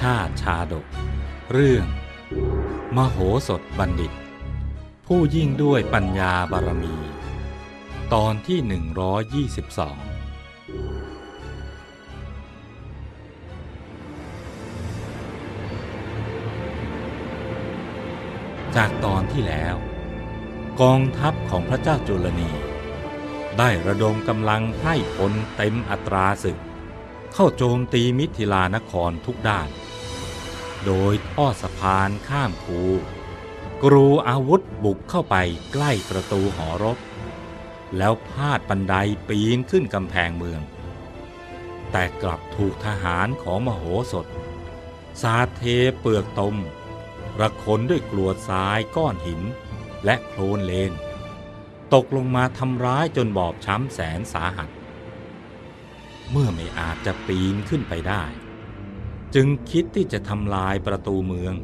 ชาติชาดก เรื่อง มโหสถบัณฑิต ผู้ยิ่งด้วยปัญญาบารมี ตอนที่ 122 จากตอนที่แล้ว กองทัพของพระเจ้าจุลนีได้ระดมกำลังไพร่พลเต็มอัตราศึก เข้าโจมตีมิถิลานครทุกด้าน โดยทอสะพานข้ามคูกรูอาวุธบุกเข้าไปใกล้ประตูหอรบ แล้วพาดบันไดปีนขึ้นกำแพงเมือง แต่กลับถูกทหารของมโหสถ สาเทเปลือกตม ระคนด้วยกรวดทรายก้อนหินและโคลนเลน ตกลงมาทำร้ายจนบอบช้ำแสนสาหัส เมื่อไม่อาจจะปีนขึ้นไปได้ จึงคิดที่จะทำลายประตูเมือง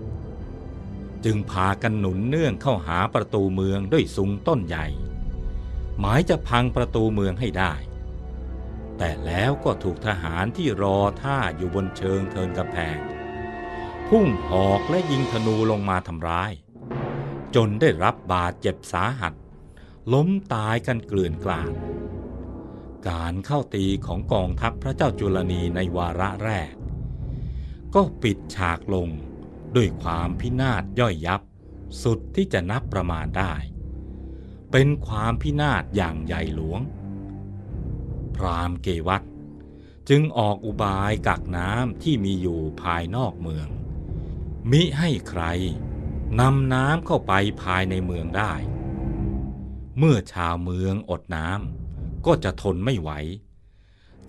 จึงพากันหนุนเนื่องเข้าหาประตูเมืองด้วยสุงต้นใหญ่ หมายจะพังประตูเมืองให้ได้ แต่แล้วก็ถูกทหารที่รอท่าอยู่บนเชิงเทินกำแพง พุ่งหอกและยิงธนูลงมาทำร้าย จนได้รับบาดเจ็บสาหัส ล้มตายกันเกลื่อนกลาดการเข้าตีของกองทัพพระเจ้าจุลนีในวาระแรก ก็ปิดฉากลงด้วยความพินาศย่อยยับ สุดที่จะนับประมาณได้ เป็นความพินาศอย่างใหญ่หลวง พรามเกวัตจึงออกอุบายกักน้ำที่มีอยู่ภายนอกเมือง มิให้ใครนำน้ำเข้าไปภายในเมืองได้ เมื่อชาวเมืองอดน้ำก็จะทนไม่ไหว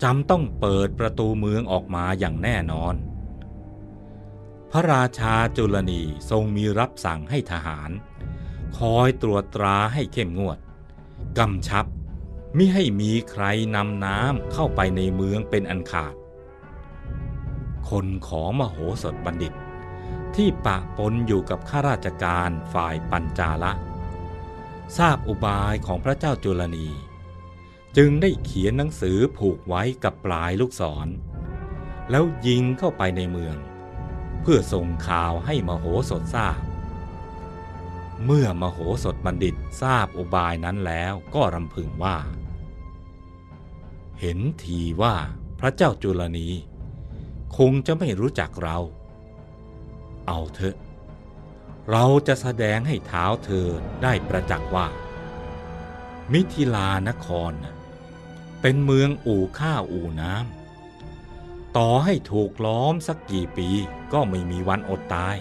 จำต้องเปิดประตูเมืองออกมาอย่างแน่นอน พระราชาจุลนีทรงมีรับสั่งให้ทหาร คอยตรวจตราให้เข้มงวด กำชับมิให้มีใครนำน้ำเข้าไปในเมืองเป็นอันขาด คนของมโหสถบัณฑิต ที่ปะปนอยู่กับข้าราชการฝ่ายปัญจาละ ทราบอุบายของพระเจ้าจุลนี จึงได้เขียนหนังสือผูกไว้กับปลายลูกศร แล้วยิงเข้าไปในเมือง พื่อส่งข่าวให้มโหสถทราบ เมื่อมโหสถบัณฑิตทราบอุบายนั้นแล้วก็รำพึงว่า เห็นทีว่าพระเจ้าจุลนี คงจะไม่รู้จักเรา เอาเถอะ เราจะแสดงให้เท้าเธอได้ประจักษ์ว่า มิถิลานคร เป็นเมืองอู่ข้าวอู่น้ำ ต่อให้ถูกล้อมสักกี่ปีก็ไม่มีวันอดตาย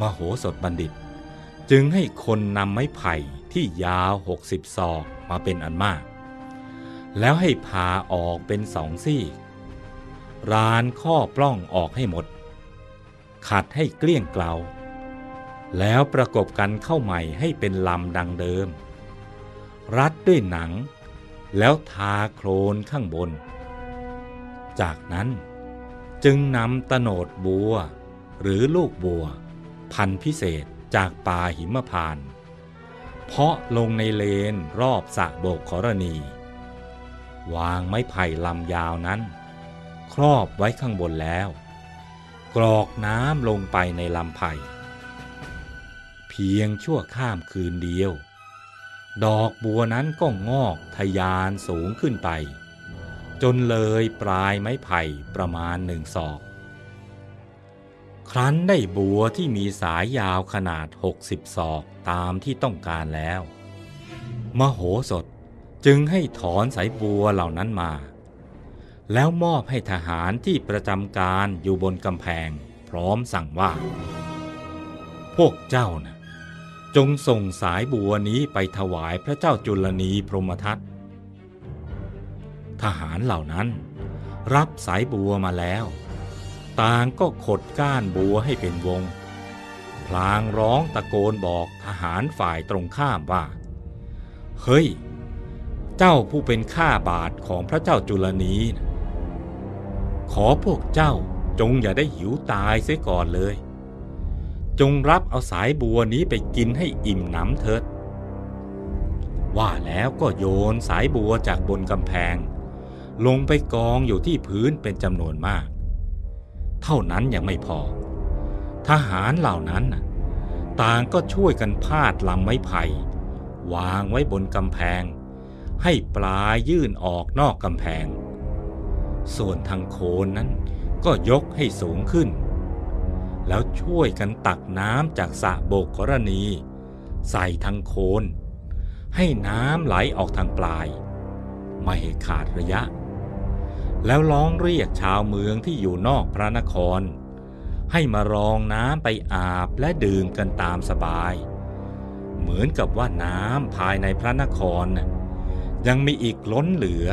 มโหสถบัณฑิต จึงให้คนนำไม้ไผ่ที่ยาวหกสิบศอกมาเป็นอันมาก แล้วให้พาออกเป็นสองซี่รานข้อปล้องออกให้หมด ขัดให้เกลี้ยงเกลาแล้วประกบกันเข้าใหม่ให้เป็นลำดังเดิม รัดด้วยหนัง แล้วทาโครนข้างบน จากนั้น จึงนำตโนดบัว หรือลูกบัว พันธุ์พิเศษจากป่าหิมพาน เพาะลงในเลนรอบสระโบกขรณี วางไม้ไผ่ลำยาวนั้น ครอบไว้ข้างบนแล้ว กรอกน้ำลงไปในลำไผ่ เพียงชั่วข้ามคืนเดียว ดอกบัวนั้นก็งอกทะยานสูงขึ้นไป จนเลยปลายไม้ไผ่ประมาณหนึ่งศอก ครั้นได้บัวที่มีสายยาวขนาด 60 ศอกตามที่ต้องการแล้ว มโหสถจึงให้ถอนสายบัวเหล่านั้นมา แล้วมอบให้ทหารที่ประจำการอยู่บนกำแพงพร้อมสั่งว่า พวกเจ้านะจงส่งสายบัวนี้ไปถวายพระเจ้าจุลนีพรหมทัต ทหารเหล่านั้น รับสายบัวมาแล้ว ต่างก็ขดก้านบัวให้เป็นวง พลางร้องตะโกนบอกทหารฝ่ายตรงข้ามว่า เฮ้ย เจ้าผู้เป็นข้าบาทของพระเจ้าจุลนีขอพวกเจ้าจงอย่าได้หิวตายเสียก่อนเลย จงรับเอาสายบัวนี้ไปกินให้อิ่มหนำเถิดว่าแล้วก็โยนสายบัวจากบนกำแพง ลงไปกองอยู่ที่พื้นเป็นจำนวนมาก เท่านั้นยังไม่พอ ทหารเหล่านั้นต่างก็ช่วยกันพาดลำไม้ไผ่ วางไว้บนกำแพง ให้ปลายยื่นออกนอกกำแพง ส่วนทางโคนนั้นก็ยกให้สูงขึ้น แล้วช่วยกันตักน้ำจากสระโบกกรณี ใส่ทางโคน ให้น้ำไหลออกทางปลาย ไม่ให้ขาดระยะ แล้วร้องเรียกชาวเมืองที่อยู่นอกพระนคร ให้มารองน้ำไปอาบและดื่มกันตามสบาย เหมือนกับว่าน้ำภายในพระนคร ยังมีอีกล้นเหลือ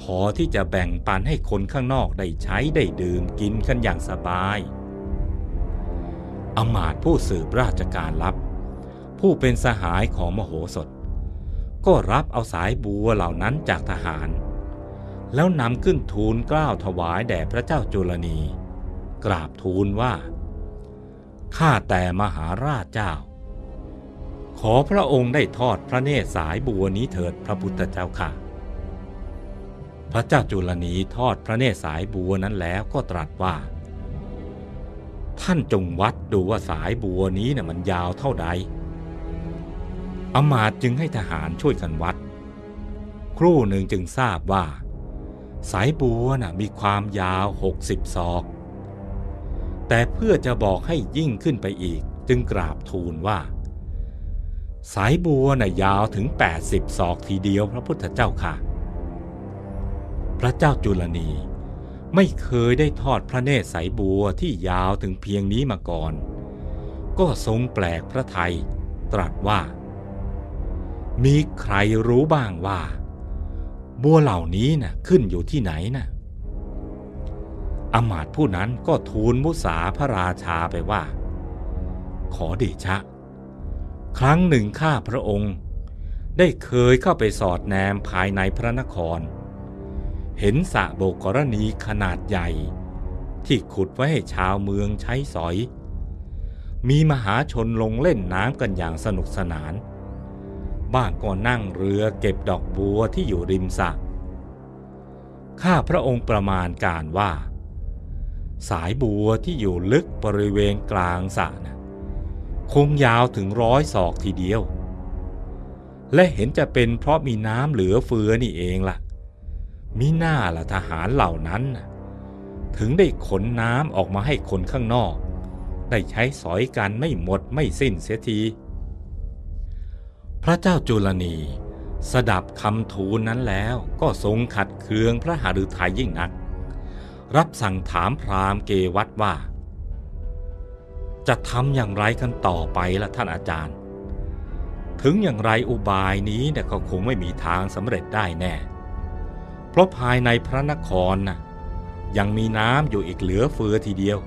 พอที่จะแบ่งปันให้คนข้างนอกได้ใช้ได้ดื่มกินกันอย่างสบาย อมาตผู้สืบราชการลับ ผู้เป็นสหายของมโหสถ ก็รับเอาสายบัวเหล่านั้นจากทหาร แล้วนำขึ้นทูลกล้าวถวายแด่พระเจ้าจุลนี กราบทูลว่า ข้าแต่มหาราชเจ้า ขอพระองค์ได้ทอดพระเนตรสายบัวนี้เถิดพระพุทธเจ้าค่ะ พระเจ้าจุลนีทอดพระเนตรสายบัวนั้นแล้วก็ตรัสว่า ท่านจงวัดดูว่าสายบัวนี้นะ่ะมันยาวเท่าใดอมาตย์จึงให้ทหารช่วยกันวัด ครู่หนึ่งจึงทราบว่า สายบัวน่ะมีความยาวหกสิบศอก แต่เพื่อจะบอกให้ยิ่งขึ้นไปอีก จึงกราบทูลว่า สายบัวน่ะยาวถึง 80 ศอกทีเดียวพระพุทธเจ้าค่ะ พระเจ้าจุลนีไม่เคยได้ทอดพระเนตรสายบัวที่ยาวถึงเพียงนี้มาก่อน ก็ทรงแปลกพระไทยตรัสว่า มีใครรู้บ้างว่า บัวเหล่านี้นะ่ะขึ้นอยู่ที่ไหนนะ่ะอมาตย์ผู้นั้นก็ทูลมุสาพระราชาไปว่า ขอเดชะ ครั้งหนึ่งข้าพระองค์ ได้เคยเข้าไปสอดแนมภายในพระนคร เห็นสระโบกรณีขนาดใหญ่ ที่ขุดไว้ให้ชาวเมืองใช้สอย มีมหาชนลงเล่นน้ำกันอย่างสนุกสนาน บ้างก็นั่งเรือเก็บดอกบัวที่อยู่ริมสระข้าพระองค์ประมาณการว่า สายบัวที่อยู่ลึกบริเวณกลางสระนะคงยาวถึงร้อยศอกทีเดียว และเห็นจะเป็นเพราะมีน้ำเหลือเฟือนี่เองละ่ะ มิหน้าละทหารเหล่านั้น ถึงได้ขนน้ำออกมาให้คนข้างนอก ได้ใช้สอยกันไม่หมดไม่สิ้นเสียที พระเจ้าจุลนีสดับคำทูลนั้นแล้วก็ทรงขัดเคืองพระหฤทัยยิ่งนัก รับสั่งถามพราหมณ์เกวัตว่า จะทำอย่างไรกันต่อไปล่ะท่านอาจารย์ ถึงอย่างไรอุบายนี้เนี่ยก็คงไม่มีทางสำเร็จได้แน่ เพราะภายในพระนครน่ะยังมีน้ำอยู่อีกเหลือเฟือทีเดียว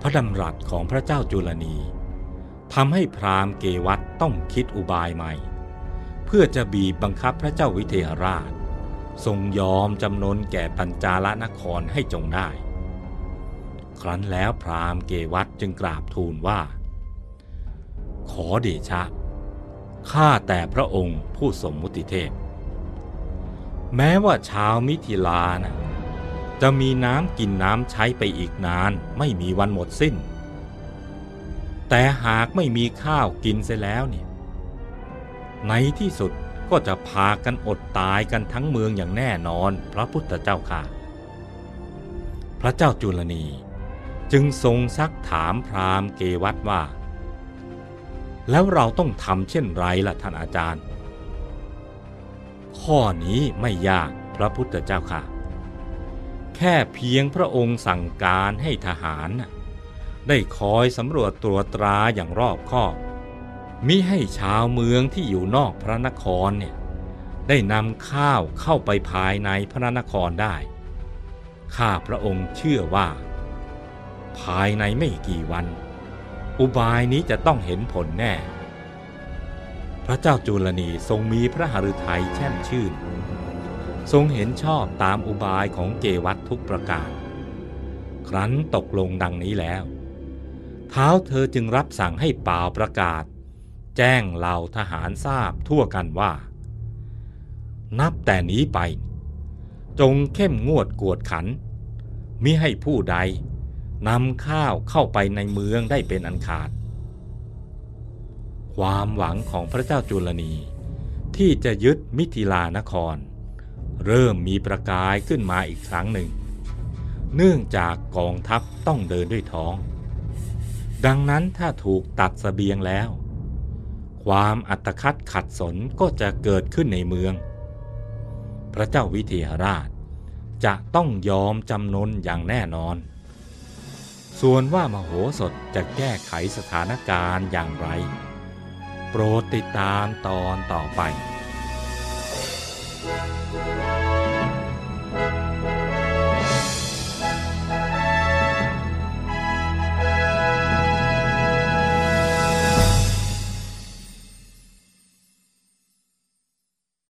พระดำรัสของพระเจ้าจุลนี ทำให้พราหมณ์เกวัตต้องคิดอุบายใหม่ เพื่อจะบีบบังคับพระเจ้าวิเทหราช ทรงยอมจำนนแก่ปัญจาลนครให้จงได้ ครั้นแล้วพราหมณ์เกวัตจึงกราบทูลว่า ขอเดชะ ข้าแต่พระองค์ผู้สมมุติเทพ แม้ว่าชาวมิถิลานะจะมีน้ำกินน้ำใช้ไปอีกนานไม่มีวันหมดสิ้น แต่หากไม่มีข้าวกินเสียแล้วเนี่ยในที่สุดก็จะพากันอดตายกันทั้งเมืองอย่างแน่นอนพระพุทธเจ้าค่ะ พระเจ้าจุลนีจึงทรงซักถามพราหมณ์เกวัตว่า แล้วเราต้องทำเช่นไรล่ะท่านอาจารย์ ข้อนี้ไม่ยากพระพุทธเจ้าค่ะ แค่เพียงพระองค์สั่งการให้ทหาร ได้คอยสำรวจตรวจตราอย่างรอบคอบ มิให้ชาวเมืองที่อยู่นอกพระนครเนี่ยได้นำข้าวเข้าไปภายในพระนครได้ ข้าพระองค์เชื่อว่า ภายในไม่กี่วัน อุบายนี้จะต้องเห็นผลแน่ พระเจ้าจุลนีทรงมีพระหฤทัยแช่มชื่น ทรงเห็นชอบตามอุบายของเกวัตทุกประการ ครั้นตกลงดังนี้แล้ว เท้าเธอจึงรับสั่งให้เป่าประกาศ แจ้งเหล่าทหารทราบทั่วกันว่า นับแต่นี้ไป จงเข้มงวดกวดขัน มิให้ผู้ใดนำข้าวเข้าไปในเมืองได้เป็นอันขาด ความหวังของพระเจ้าจุลนีที่จะยึดมิถิลานคร เริ่มมีประกายขึ้นมาอีกครั้งหนึ่ง เนื่องจากกองทัพต้องเดินด้วยท้อง ดังนั้นถ้าถูกตัดสเสบียงแล้ว ความอัตคัดขัดสนก็จะเกิดขึ้นในเมือง พระเจ้าวิเทหราชจะต้องยอมจำนนอย่างแน่นอน ส่วนว่ามโหสถจะแก้ไขสถานการณ์อย่างไร โปรดติดตามตอนต่อไป Thank